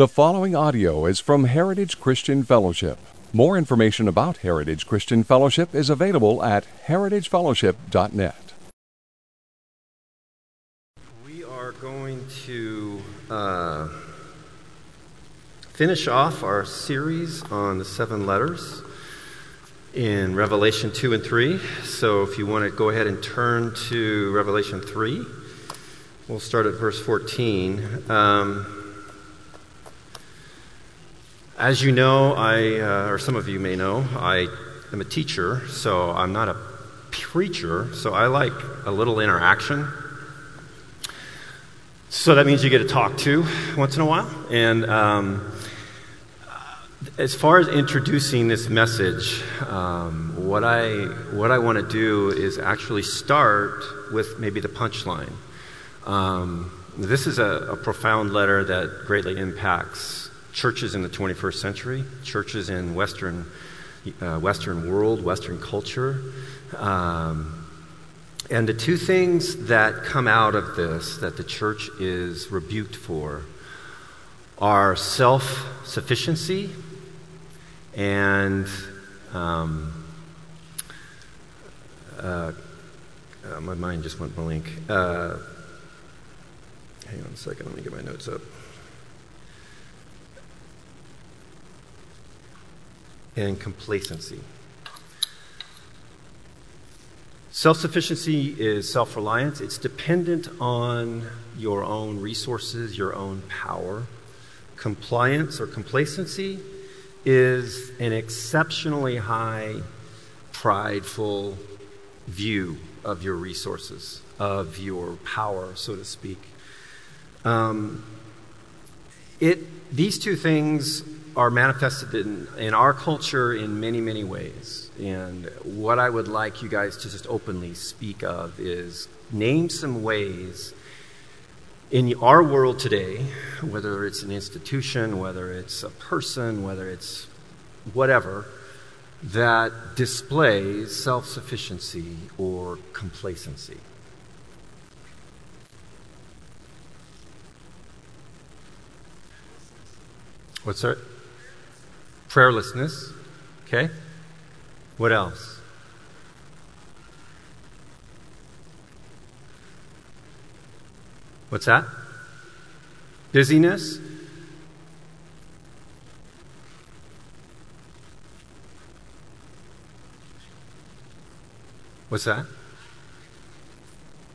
The following audio is from Heritage Christian Fellowship. More information about Heritage Christian Fellowship is available at heritagefellowship.net. We are going to uh, finish off our series on the seven letters in Revelation 2 and 3. So if you want to go ahead and turn to Revelation 3, we'll start at verse 14. Um, as you know, I, uh, or some of you may know, I am a teacher, so I'm not a preacher, so I like a little interaction. So that means you get to talk to once in a while. And um, as far as introducing this message, um, what I, what I want to do is actually start with maybe the punchline. Um, this is a, a profound letter that greatly impacts churches in the 21st century, churches in Western, uh, Western world, Western culture. Um, and the two things that come out of this that the church is rebuked for are self sufficiency and um, uh, uh, my mind just went blank. Uh, hang on a second, let me get my notes up. And complacency. Self sufficiency is self reliance, it's dependent on your own resources, your own power. Compliance or complacency is an exceptionally high, prideful view of your resources, of your power, so to speak. Um, it, these two things are manifested in, in our culture in many, many ways. And what I would like you guys to just openly speak of is name some ways in our world today, whether it's an institution, whether it's a person, whether it's whatever, that displays self sufficiency or complacency. What's that? Prayerlessness. Okay? What else? What's that? Busyness. What's that?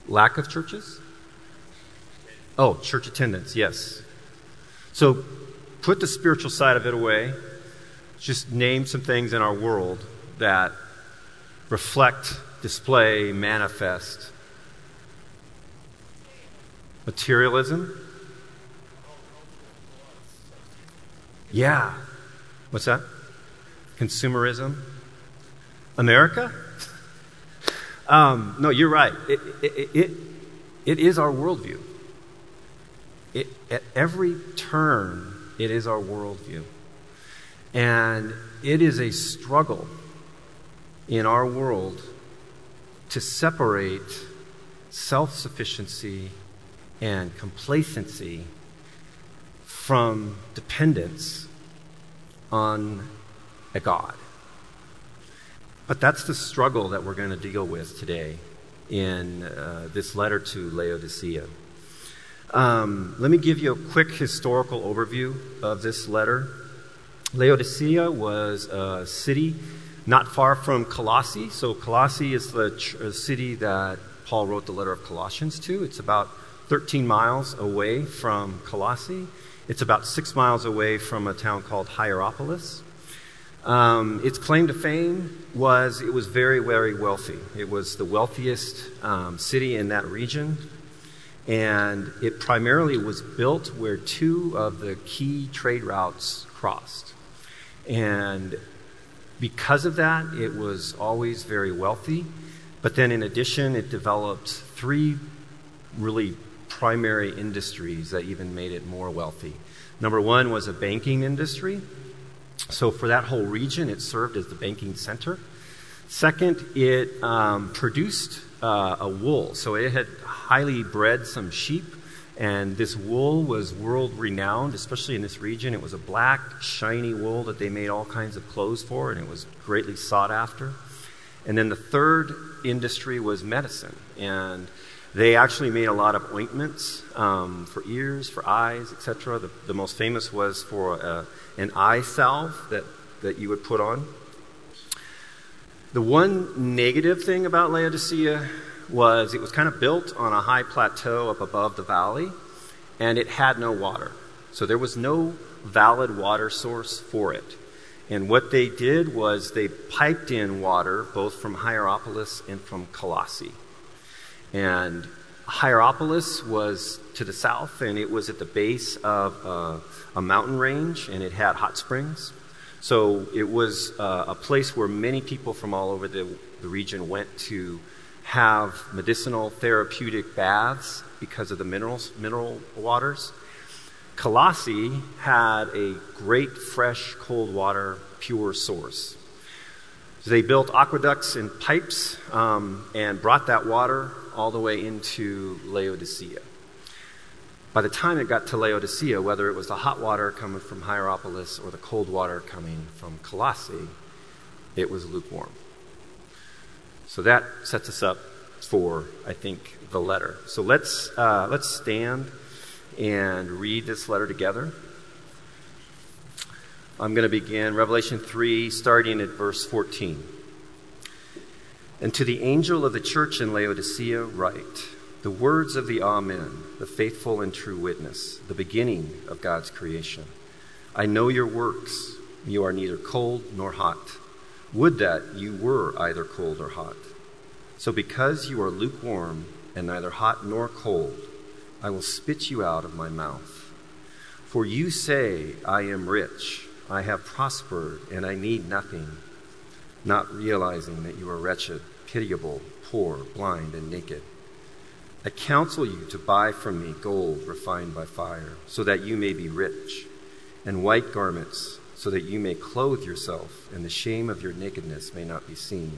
Lack of churches? Oh, church attendance, yes. So put the spiritual side of it away just name some things in our world that reflect, display, manifest materialism. Yeah. What's that? Consumerism. America? um, no, you're right. It, it, it, it is our worldview. It, at every turn, it is our worldview. And it is a struggle in our world to separate self sufficiency and complacency from dependence on a God. But that's the struggle that we're going to deal with today in uh, this letter to Laodicea. Um, let me give you a quick historical overview of this letter. Laodicea was a city not far from Colossae. So, Colossae is the ch- city that Paul wrote the letter of Colossians to. It's about 13 miles away from Colossae. It's about six miles away from a town called Hierapolis. Um, its claim to fame was it was very, very wealthy. It was the wealthiest um, city in that region. And it primarily was built where two of the key trade routes crossed. And because of that, it was always very wealthy. But then, in addition, it developed three really primary industries that even made it more wealthy. Number one was a banking industry. So, for that whole region, it served as the banking center. Second, it um, produced uh, a wool. So, it had highly bred some sheep And this wool was world renowned, especially in this region. It was a black, shiny wool that they made all kinds of clothes for, and it was greatly sought after. And then the third industry was medicine. And they actually made a lot of ointments um, for ears, for eyes, etc. The, the, most famous was for uh, an eye salve that, that you would put on. The one negative thing about Laodicea was it was kind of built on a high plateau up above the valley, and it had no water. So there was no valid water source for it. And what they did was they piped in water both from Hierapolis and from Colossae. And Hierapolis was to the south, and it was at the base of a mountain range, and it had hot springs. So it was uh, a place where many people from all over the, the region went to have medicinal therapeutic baths because of the minerals, mineral waters. Colossae had a great fresh cold water pure source. They built aqueducts and pipes um, and brought that water all the way into Laodicea. By the time it got to Laodicea, whether it was the hot water coming from Hierapolis or the cold water coming from Colossae, it was lukewarm. So that sets us up for, I think, the letter. So let's, uh, let's stand and read this letter together. I'm going to begin Revelation 3, starting at verse 14. And to the angel of the church in Laodicea, write the words of the Amen, the faithful and true witness, the beginning of God's creation. I know your works. You are neither cold nor hot. Would that you were either cold or hot. So because you are lukewarm and neither hot nor cold, I will spit you out of my mouth. For you say, I am rich I have prospered and I need nothing, not realizing that you are wretched, pitiable, poor, blind, and naked. I counsel you to buy from me gold refined by fire, so that you may be rich, and white garments, so that you may clothe yourself, and the shame of your nakedness may not be seen,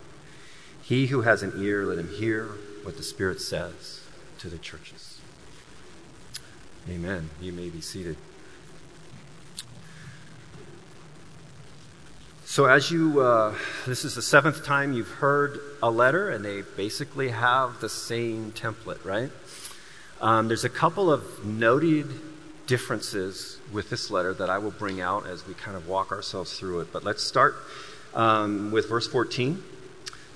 He who has an ear, let him hear what the Spirit says to the churches. Amen. You may be seated. So, as you, uh, this is the seventh time you've heard a letter, and they basically have the same template, right? Um, there's a couple of noted differences with this letter that I will bring out as we kind of walk ourselves through it. But let's start um, with verse 14.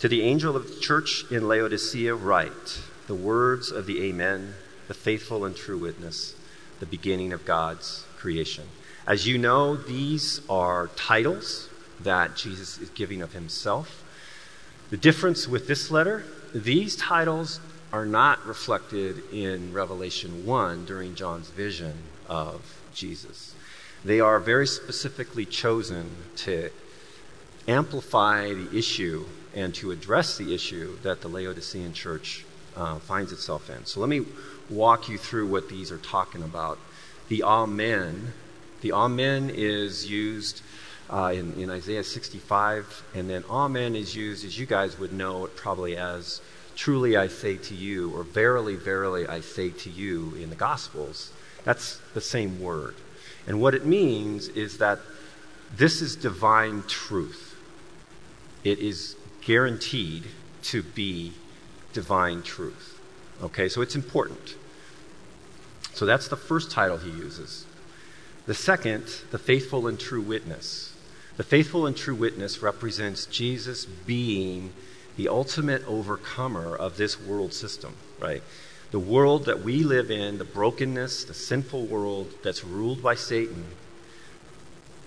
To the angel of the church in Laodicea, write the words of the Amen, the faithful and true witness, the beginning of God's creation. As you know, these are titles that Jesus is giving of himself. The difference with this letter, these titles are not reflected in Revelation 1 during John's vision of Jesus. They are very specifically chosen to amplify the issue and to address the issue that the Laodicean church uh, finds itself in. So let me walk you through what these are talking about. The Amen. The Amen is used uh, in, in Isaiah 65. And then Amen is used, as you guys would know probably as truly I say to you, or verily, verily I say to you in the Gospels. That's the same word. And what it means is that this is divine truth. It is guaranteed to be divine truth. Okay, so it's important. So that's the first title he uses. The second, the faithful and true witness. The faithful and true witness represents Jesus being the ultimate overcomer of this world system, right? The world that we live in, the brokenness, the sinful world that's ruled by Satan,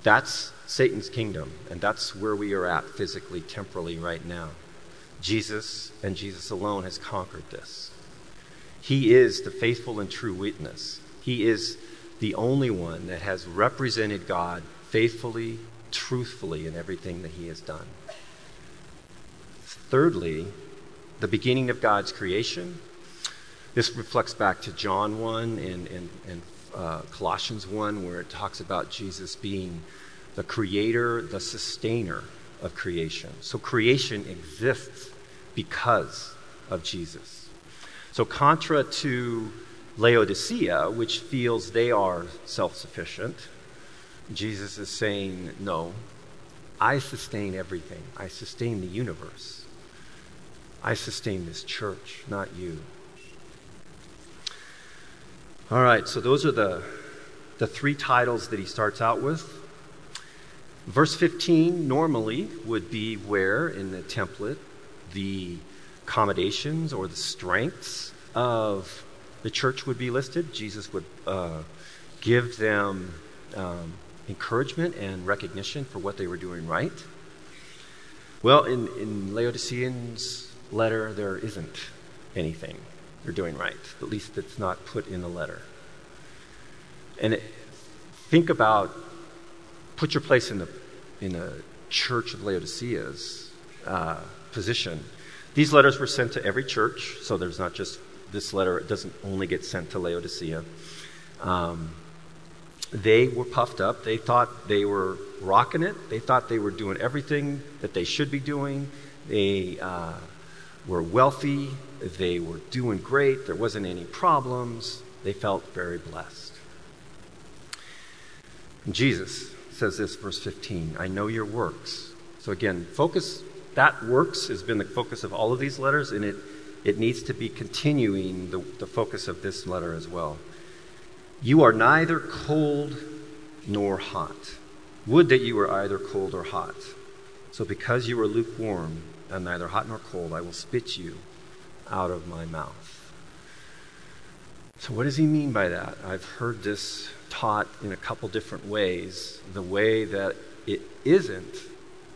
that's Satan's kingdom, and that's where we are at physically, temporally, right now. Jesus and Jesus alone has conquered this. He is the faithful and true witness. He is the only one that has represented God faithfully, truthfully in everything that he has done. Thirdly, the beginning of God's creation. This reflects back to John 1 and, and, and uh, Colossians 1, where it talks about Jesus being the creator, the sustainer of creation. So creation exists because of Jesus. So, contra to Laodicea, which feels they are self sufficient, Jesus is saying, No, I sustain everything, I sustain the universe. I sustain this church, not you. All right, so those are the, the three titles that he starts out with. Verse 15 normally would be where in the template the accommodations or the strengths of the church would be listed. Jesus would uh, give them um, encouragement and recognition for what they were doing right. Well, in, in Laodicean's letter, there isn't anything they're doing right. At least it's not put in the letter. And it, think about, put your place in the in a church of Laodicea's uh, position. These letters were sent to every church, so there's not just this letter, it doesn't only get sent to Laodicea. Um, they were puffed up. They thought they were rocking it. They thought they were doing everything that they should be doing. They uh, were wealthy. They were doing great. There wasn't any problems. They felt very blessed. Jesus says this, verse 15 I know your works. So again, focus, that works has been the focus of all of these letters, and it it needs to be continuing the, the focus of this letter as well. You are neither cold nor hot. Would that you were either cold or hot. So because you are lukewarm and neither hot nor cold, I will spit you out of my mouth. So, what does he mean by that? I've heard this taught in a couple different ways. The way that it isn't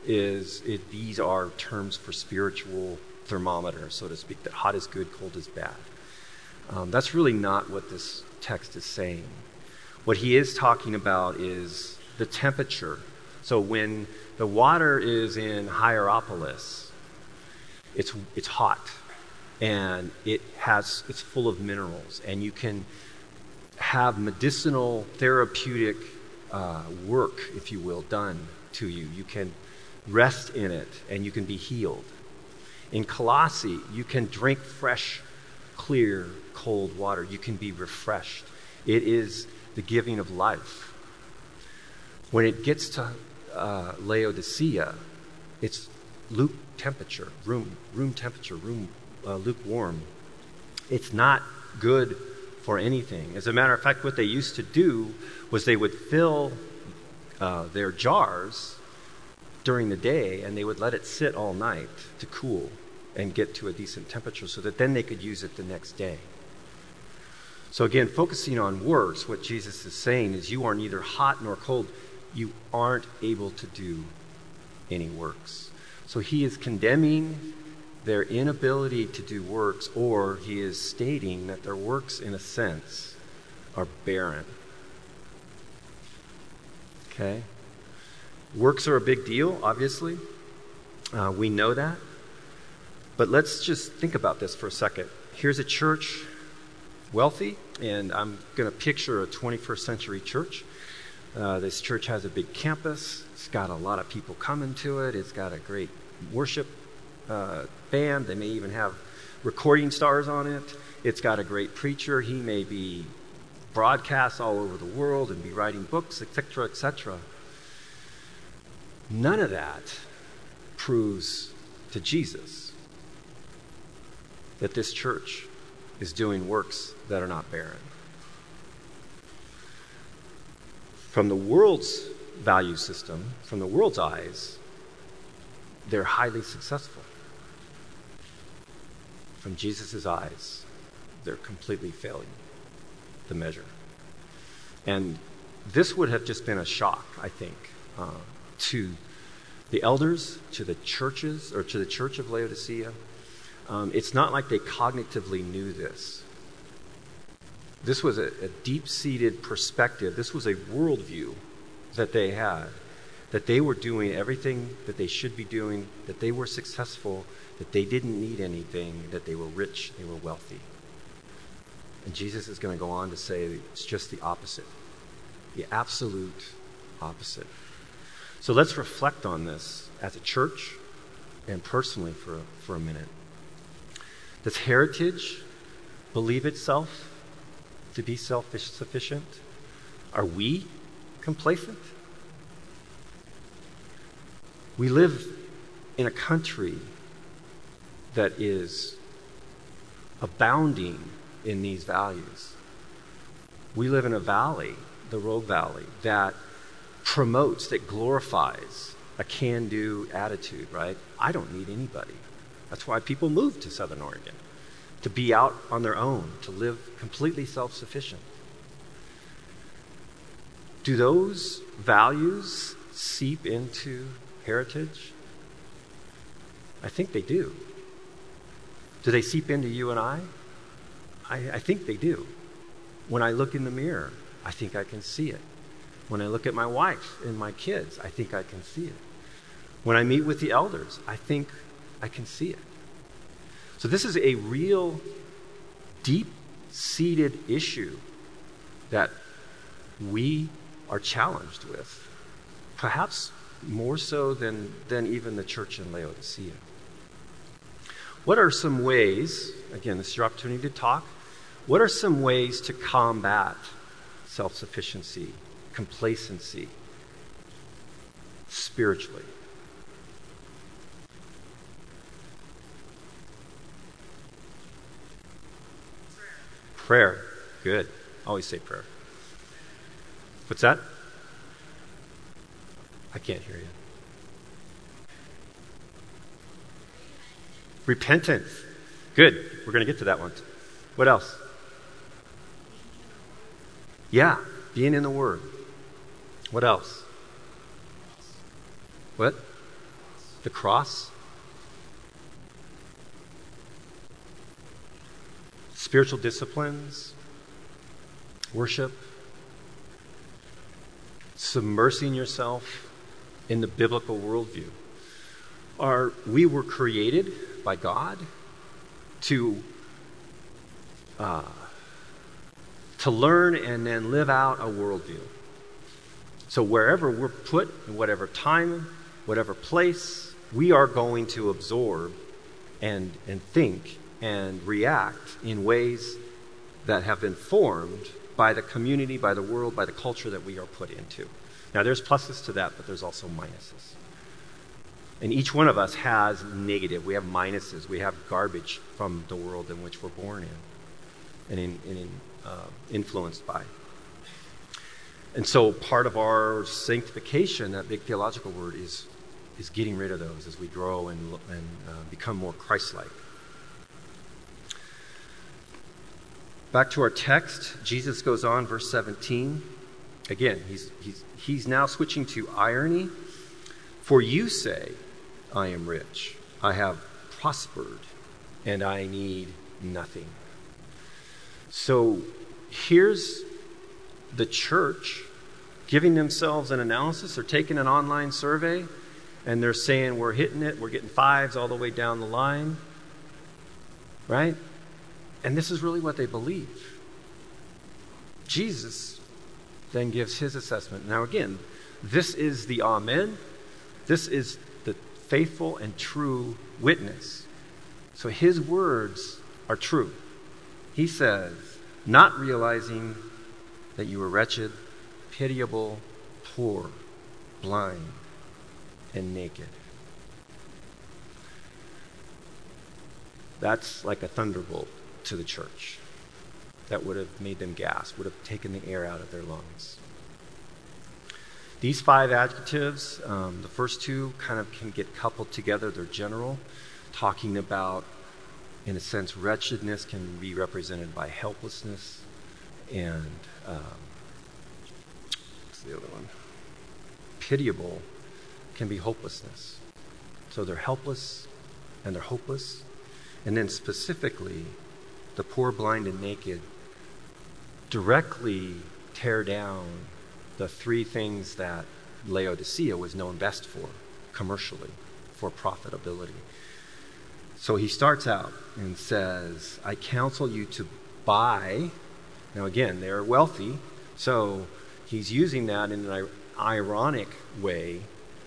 is it, these are terms for spiritual thermometer, so to speak, that hot is good, cold is bad. Um, that's really not what this text is saying. What he is talking about is the temperature. So when the water is in Hierapolis, it's, it's hot and it has, it's full of minerals, and you can have medicinal, therapeutic uh, work, if you will, done to you. You can rest in it and you can be healed. In Colossae, you can drink fresh, clear, cold water. You can be refreshed. It is the giving of life. When it gets to uh, Laodicea, it's luke temperature, room, room temperature, room uh, lukewarm. It's not good for anything. As a matter of fact, what they used to do was they would fill uh, their jars during the day and they would let it sit all night to cool and get to a decent temperature so that then they could use it the next day. So, again, focusing on works, what Jesus is saying is you are neither hot nor cold. You aren't able to do any works. So, he is condemning their inability to do works, or he is stating that their works, in a sense, are barren. Okay? Works are a big deal, obviously. Uh, we know that. But let's just think about this for a second. Here's a church, wealthy, and I'm going to picture a 21st century church. Uh, this church has a big campus. It's got a lot of people coming to it. It's got a great worship uh, band. They may even have recording stars on it. It's got a great preacher. He may be broadcast all over the world and be writing books, etc., etc. None of that proves to Jesus that this church is doing works that are not barren. From the world's value system, from the world's eyes, they're highly successful. From Jesus' eyes, they're completely failing the measure. And this would have just been a shock, I think, uh, to the elders, to the churches, or to the church of Laodicea, um, it's not like they cognitively knew this. This was a, a deep seated perspective. This was a worldview that they had that they were doing everything that they should be doing, that they were successful, that they didn't need anything, that they were rich, they were wealthy. And Jesus is going to go on to say it's just the opposite the absolute opposite. So let's reflect on this as a church and personally for, for a minute. Does heritage believe itself to be self sufficient? Are we complacent? We live in a country that is abounding in these values. We live in a valley, the Rogue Valley, that promotes, that glorifies a can do attitude, right? I don't need anybody. That's why people move to Southern Oregon, to be out on their own, to live completely self sufficient. Do those values seep into heritage? I think they do. Do they seep into you and I? I, I think they do. When I look in the mirror, I think I can see it. When I look at my wife and my kids, I think I can see it. When I meet with the elders, I think I can see it. So, this is a real, deep seated issue that we are challenged with, perhaps more so than, than even the church in Laodicea. What are some ways, again, this is your opportunity to talk, what are some ways to combat self sufficiency, complacency, spiritually? Prayer. Good. Always say prayer. What's that? I can't hear you. Repentance. Good. We're going to get to that one. What else? Yeah, being in the Word. What else? What? The cross? Spiritual disciplines? Worship? Submersing yourself in the biblical worldview. Are we were created by God to uh, to learn and then live out a worldview. So wherever we're put, in whatever time, whatever place, we are going to absorb and, and think and react in ways that have been formed by the community, by the world, by the culture that we are put into. Now, there's pluses to that, but there's also minuses. And each one of us has negative. We have minuses. We have garbage from the world in which we're born in and, in, in, uh, influenced by. And so part of our sanctification, that big theological word, is, is getting rid of those as we grow and, and uh, become more Christ like. Back to our text, Jesus goes on, verse 17. Again, he's, he's, he's now switching to irony. For you say, I am rich, I have prospered, and I need nothing. So here's the church giving themselves an analysis. They're taking an online survey and they're saying, We're hitting it, we're getting fives all the way down the line. Right? And this is really what they believe. Jesus then gives his assessment. Now, again, this is the Amen. This is the faithful and true witness. So his words are true. He says, not realizing that you were wretched, pitiable, poor, blind, and naked. That's like a thunderbolt to the church that would have made them gasp, would have taken the air out of their lungs. These five adjectives, um, the first two kind of can get coupled together. They're general, talking about, in a sense, wretchedness can be represented by helplessness and um, what's the other one? Pitiable can be hopelessness. So they're helpless and they're hopeless. And then specifically, the poor, blind, and naked directly tear down the three things that Laodicea was known best for commercially, for profitability. So he starts out and says, I counsel you to buy. Now, again, they're wealthy, so he's using that in an ironic way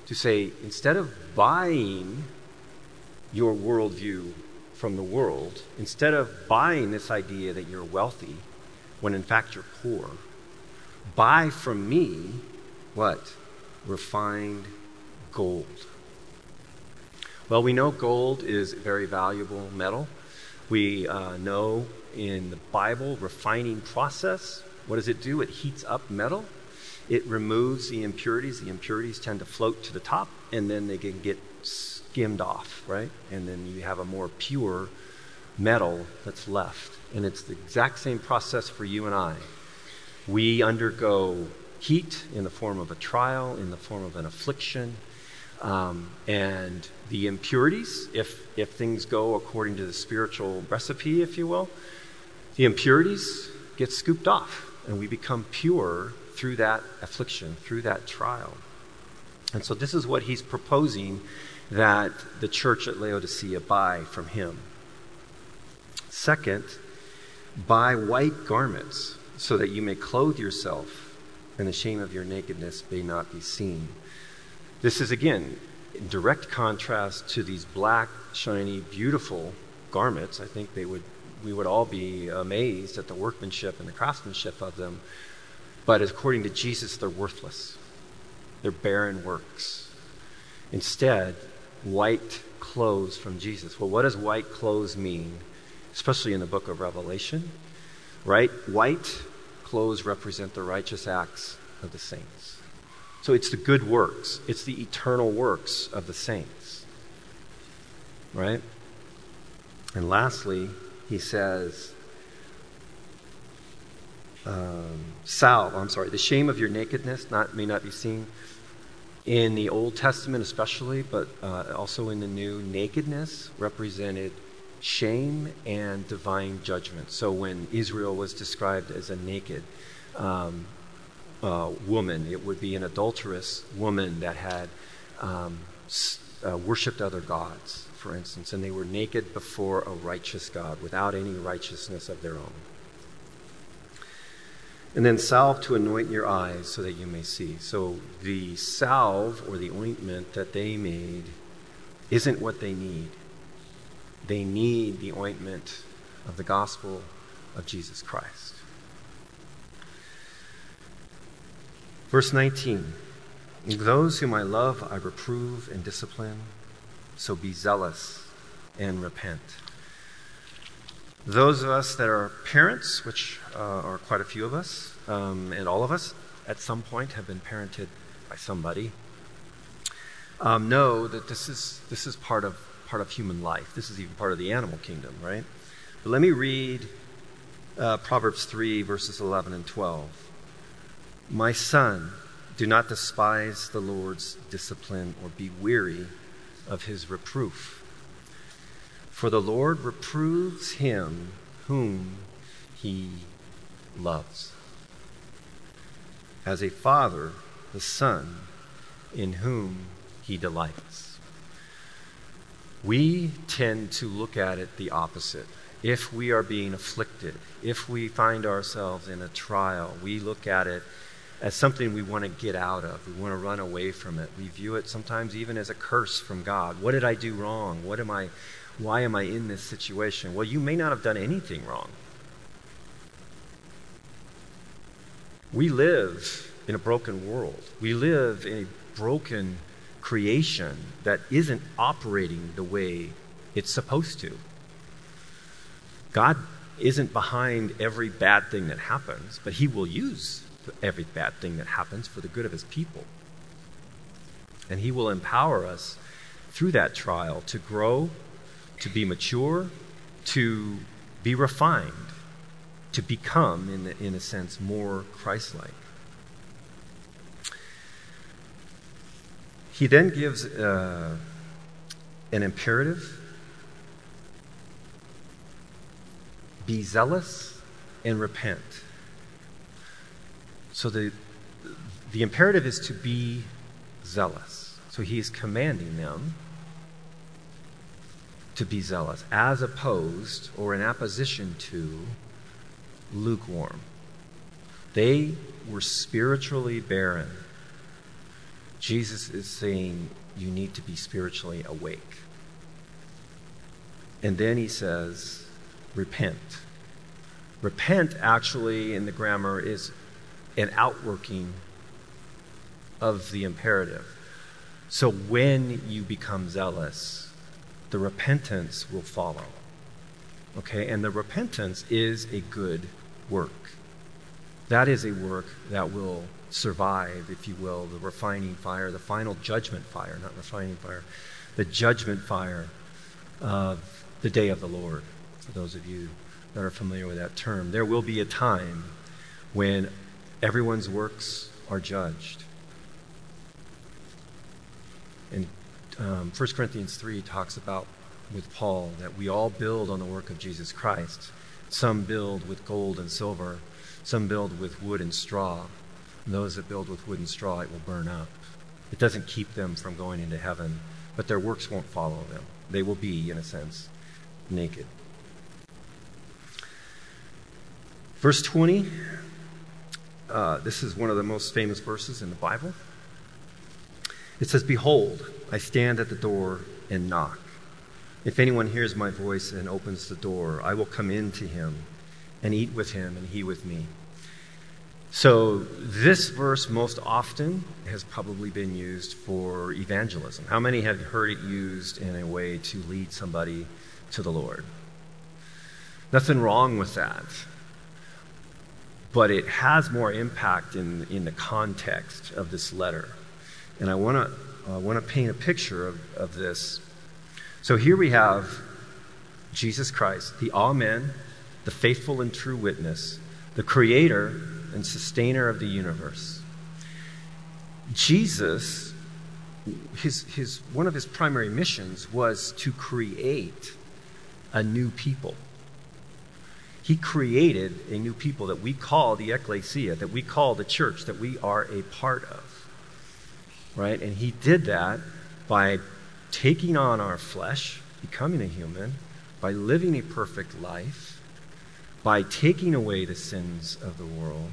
to say instead of buying your worldview from the world, instead of buying this idea that you're wealthy when in fact you're poor, buy from me what? Refined gold. Well, we know gold is a very valuable metal. We uh, know in the Bible, refining process, what does it do? It heats up metal it removes the impurities. The impurities tend to float to the top, and then they can get skimmed off, right? And then you have a more pure metal that's left. And it's the exact same process for you and I. We undergo heat in the form of a trial, in the form of an affliction. Um, and the impurities, if, if things go according to the spiritual recipe, if you will, the impurities get scooped off and we become pure through that affliction, through that trial. And so, this is what he's proposing that the church at Laodicea buy from him. Second, buy white garments so that you may clothe yourself and the shame of your nakedness may not be seen. This is, again, in direct contrast to these black, shiny, beautiful garments. I think they would, we would all be amazed at the workmanship and the craftsmanship of them. But according to Jesus, they're worthless. They're barren works. Instead, white clothes from Jesus. Well, what does white clothes mean? Especially in the book of Revelation, right? White clothes represent the righteous acts of the saints. So it's the good works, it's the eternal works of the saints, right? And lastly, he says, um, salve, I'm sorry, the shame of your nakedness not, may not be seen. In the Old Testament, especially, but uh, also in the New, nakedness represented shame and divine judgment. So when Israel was described as a naked um, uh, woman, it would be an adulterous woman that had um, uh, worshipped other gods, for instance, and they were naked before a righteous God without any righteousness of their own. And then salve to anoint your eyes so that you may see. So the salve or the ointment that they made isn't what they need. They need the ointment of the gospel of Jesus Christ. Verse 19 Those whom I love, I reprove and discipline, so be zealous and repent. Those of us that are parents, which uh, are quite a few of us, um, and all of us at some point have been parented by somebody, um, know that this is, this is part, of, part of human life. This is even part of the animal kingdom, right? But let me read uh, Proverbs 3, verses 11 and 12. My son, do not despise the Lord's discipline or be weary of his reproof. For the Lord reproves him whom he loves. As a father, the son in whom he delights. We tend to look at it the opposite. If we are being afflicted, if we find ourselves in a trial, we look at it as something we want to get out of. We want to run away from it. We view it sometimes even as a curse from God. What did I do wrong? What am I why am I in this situation? Well, you may not have done anything wrong. We live in a broken world. We live in a broken creation that isn't operating the way it's supposed to. God isn't behind every bad thing that happens, but He will use every bad thing that happens for the good of His people. And He will empower us through that trial to grow to be mature, to be refined, to become, in, the, in a sense, more Christ like. He then gives uh, an imperative be zealous and repent. So the, the imperative is to be zealous. So he is commanding them to be zealous, as opposed or in opposition to lukewarm. They were spiritually barren. Jesus is saying you need to be spiritually awake. And then he says, repent. Repent, actually, in the grammar, is an outworking of the imperative. So when you become zealous, the repentance will follow. Okay? And the repentance is a good work. That is a work that will survive, if you will, the refining fire, the final judgment fire, not refining fire, the judgment fire of the day of the Lord, for those of you that are familiar with that term. There will be a time when everyone's works are judged. And um, 1 Corinthians 3 talks about with Paul that we all build on the work of Jesus Christ. Some build with gold and silver, some build with wood and straw. And those that build with wood and straw, it will burn up. It doesn't keep them from going into heaven, but their works won't follow them. They will be, in a sense, naked. Verse 20, uh, this is one of the most famous verses in the Bible. It says, Behold, I stand at the door and knock. If anyone hears my voice and opens the door, I will come in to him and eat with him and he with me. So, this verse most often has probably been used for evangelism. How many have heard it used in a way to lead somebody to the Lord? Nothing wrong with that. But it has more impact in, in the context of this letter. And I want to uh, want to paint a picture of, of this. So here we have Jesus Christ, the Amen, the faithful and true witness, the creator and sustainer of the universe. Jesus, his, his, one of his primary missions was to create a new people. He created a new people that we call the ecclesia, that we call the church, that we are a part of right? And he did that by taking on our flesh, becoming a human, by living a perfect life, by taking away the sins of the world,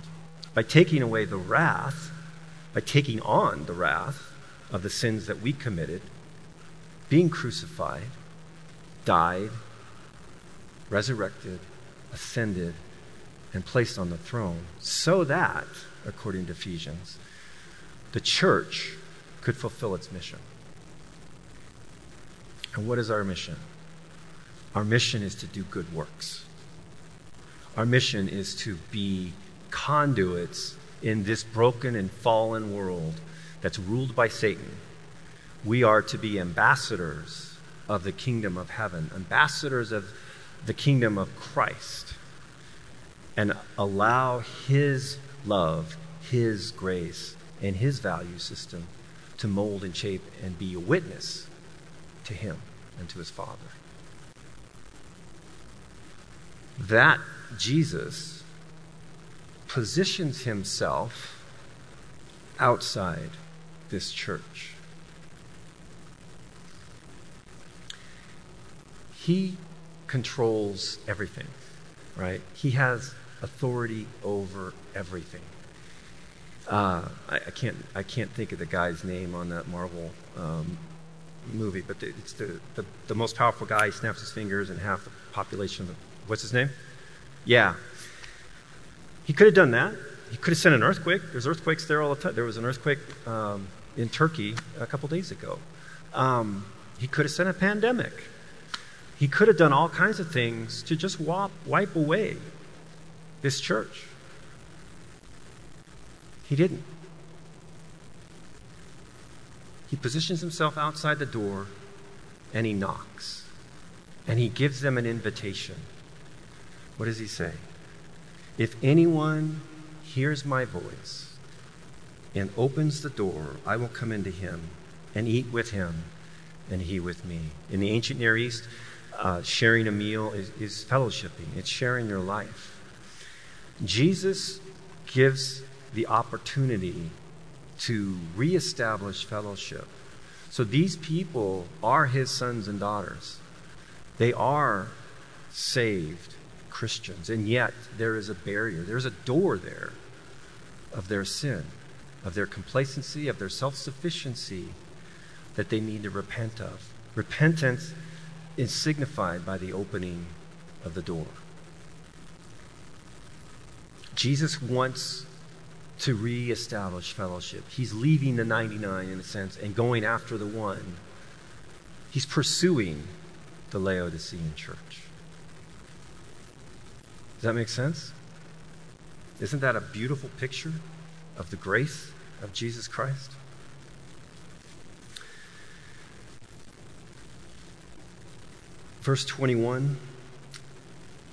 by taking away the wrath, by taking on the wrath of the sins that we committed, being crucified, died, resurrected, ascended, and placed on the throne, so that, according to Ephesians, the church could fulfill its mission. And what is our mission? Our mission is to do good works. Our mission is to be conduits in this broken and fallen world that's ruled by Satan. We are to be ambassadors of the kingdom of heaven, ambassadors of the kingdom of Christ, and allow His love, His grace, and His value system to mold and shape and be a witness to him and to his Father. That Jesus positions himself outside this church. He controls everything, right? He has authority over everything. Uh, I, I, can't I can't think of the guy's name on that Marvel um, movie, but it's the, the, the most powerful guy. He snaps his fingers, and half the population of the, what's his name? Yeah. He could have done that. He could have sent an earthquake. There's earthquakes there all the time. There was an earthquake um, in Turkey a couple days ago. Um, he could have sent a pandemic. He could have done all kinds of things to just wop, wipe away this church. He didn't. He positions himself outside the door and he knocks. And he gives them an invitation. What does he say? If anyone hears my voice and opens the door, I will come into him and eat with him and he with me. In the ancient Near East, uh, sharing a meal is, is fellowshipping, it's sharing your life. Jesus gives the opportunity to reestablish fellowship. So these people are his sons and daughters. They are saved Christians, and yet there is a barrier, there's a door there of their sin, of their complacency, of their self sufficiency that they need to repent of. Repentance is signified by the opening of the door. Jesus wants to reestablish fellowship. He's leaving the 99 in a sense and going after the one. He's pursuing the Laodicean church. Does that make sense? Isn't that a beautiful picture of the grace of Jesus Christ? Verse 21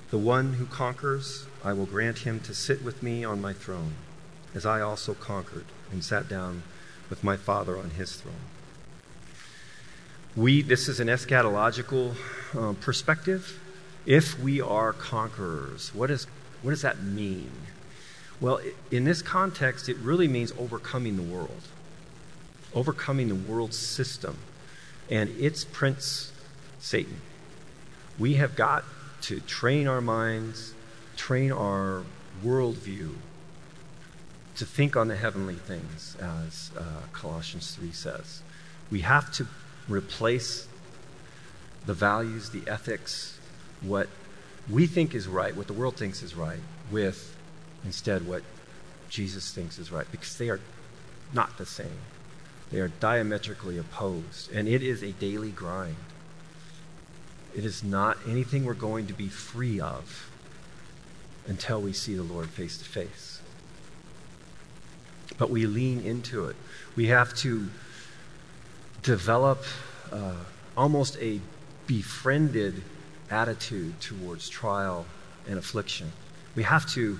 The one who conquers, I will grant him to sit with me on my throne, as I also conquered and sat down with my Father on his throne. We, this is an eschatological um, perspective. If we are conquerors, what, is, what does that mean? Well, in this context, it really means overcoming the world, overcoming the world system and its prince, Satan. We have got to train our minds, train our worldview to think on the heavenly things, as uh, Colossians 3 says. We have to replace the values, the ethics, what we think is right, what the world thinks is right, with instead what Jesus thinks is right, because they are not the same. They are diametrically opposed, and it is a daily grind. It is not anything we're going to be free of until we see the Lord face to face. But we lean into it. We have to develop uh, almost a befriended attitude towards trial and affliction. We have to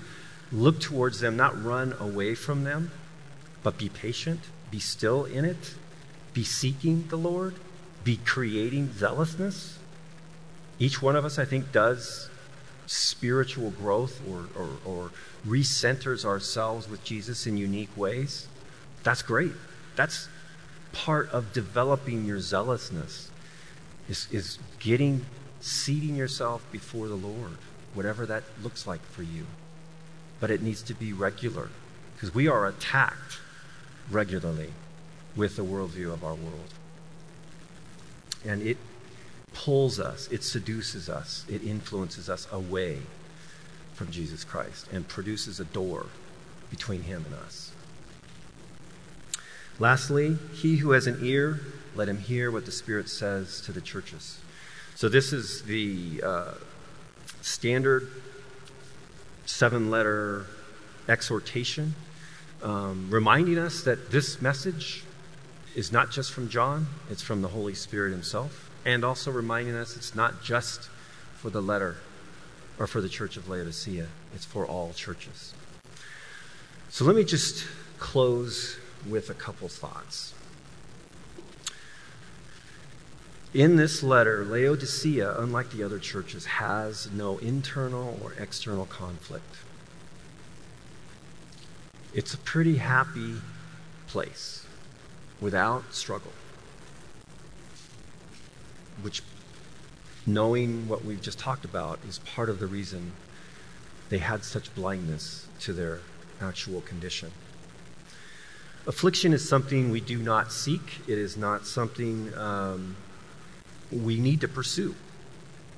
look towards them, not run away from them, but be patient, be still in it, be seeking the Lord, be creating zealousness each one of us, I think, does spiritual growth or, or, or recenters ourselves with Jesus in unique ways. That's great. That's part of developing your zealousness is, is getting seating yourself before the Lord, whatever that looks like for you. But it needs to be regular because we are attacked regularly with the worldview of our world. And it pulls us, it seduces us, it influences us away from Jesus Christ and produces a door between him and us. Lastly, he who has an ear, let him hear what the Spirit says to the churches. So, this is the uh, standard seven letter exhortation, um, reminding us that this message is not just from John, it's from the Holy Spirit himself and also reminding us it's not just for the letter or for the church of Laodicea, it's for all churches. So let me just close with a couple thoughts. In this letter, Laodicea, unlike the other churches, has no internal or external conflict. It's a pretty happy place without struggle which knowing what we've just talked about is part of the reason they had such blindness to their actual condition. Affliction is something we do not seek, it is not something um, we need to pursue.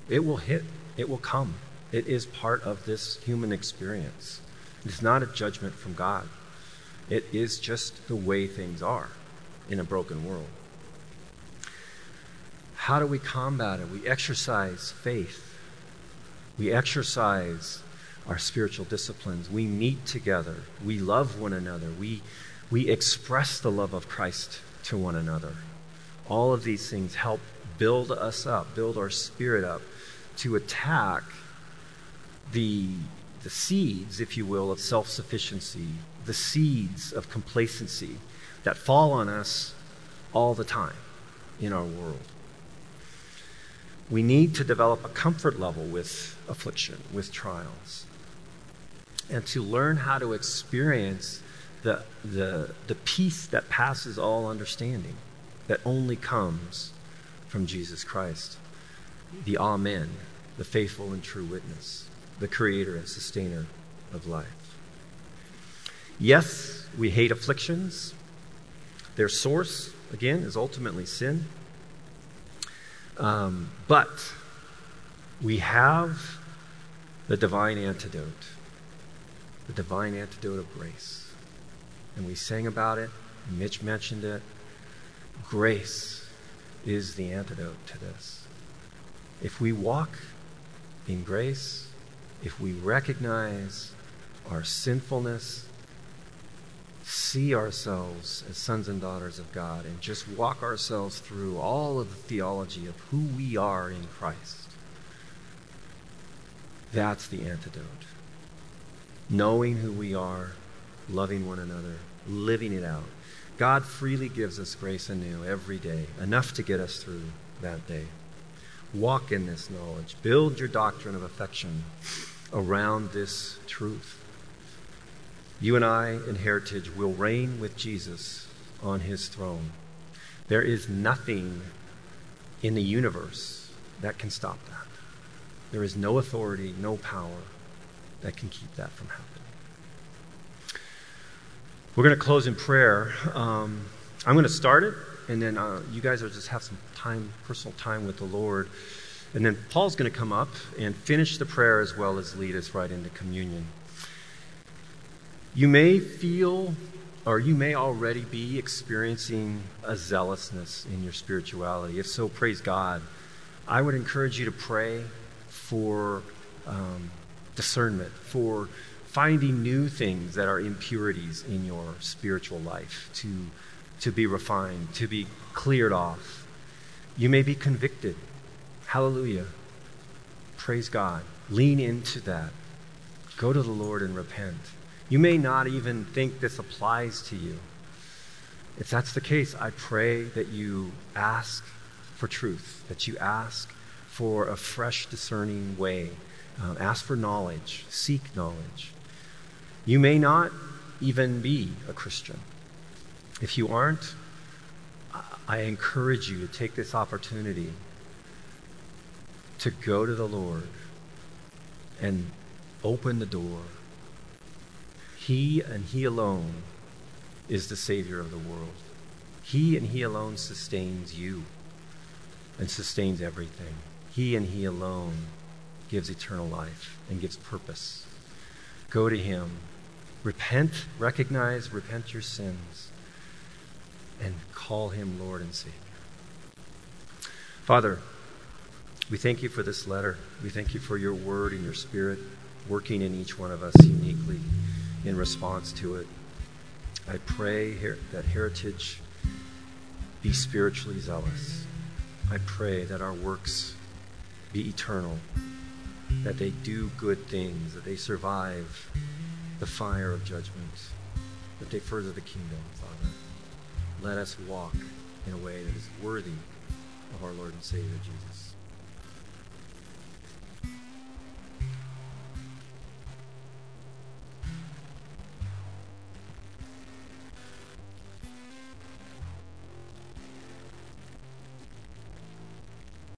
It will hit, it will come. It is part of this human experience. It's not a judgment from God, it is just the way things are in a broken world. How do we combat it? We exercise faith. We exercise our spiritual disciplines. We meet together. We love one another. We, we express the love of Christ to one another. All of these things help build us up, build our spirit up to attack the, the seeds, if you will, of self sufficiency, the seeds of complacency that fall on us all the time in our world. We need to develop a comfort level with affliction, with trials, and to learn how to experience the, the, the peace that passes all understanding that only comes from Jesus Christ, the Amen, the faithful and true witness, the creator and sustainer of life. Yes, we hate afflictions. Their source, again, is ultimately sin. Um, but we have the divine antidote, the divine antidote of grace. And we sang about it, Mitch mentioned it. Grace is the antidote to this. If we walk in grace, if we recognize our sinfulness, see ourselves as sons and daughters of God, and just walk ourselves through all of the theology of who we are in Christ, that's the antidote. Knowing who we are, loving one another, living it out. God freely gives us grace anew every day, enough to get us through that day. Walk in this knowledge. Build your doctrine of affection around this truth. You and I in heritage will reign with Jesus on his throne. There is nothing in the universe that can stop that. There is no authority, no power that can keep that from happening. We're going to close in prayer. Um, I'm going to start it, and then uh, you guys will just have some time, personal time with the Lord. And then Paul's going to come up and finish the prayer as well as lead us right into communion. You may feel, or you may already be experiencing a zealousness in your spirituality. If so, praise God. I would encourage you to pray for um, discernment, for finding new things that are impurities in your spiritual life to, to be refined, to be cleared off. You may be convicted. Hallelujah. Praise God. Lean into that. Go to the Lord and repent. You may not even think this applies to you. If that's the case, I pray that you ask for truth, that you ask for a fresh, discerning way. Um, ask for knowledge, seek knowledge. You may not even be a Christian. If you aren't, I encourage you to take this opportunity to go to the Lord and open the door. He and He alone is the Savior of the world. He and He alone sustains you and sustains everything. He and He alone gives eternal life and gives purpose. Go to Him. Repent, recognize, repent your sins, and call Him Lord and Savior. Father, we thank you for this letter. We thank you for your word and your spirit working in each one of us uniquely in response to it. I pray that heritage be spiritually zealous. I pray that our works be eternal, that they do good things, that they survive the fire of judgment, that they further the kingdom, Father. Let us walk in a way that is worthy of our Lord and Savior Jesus.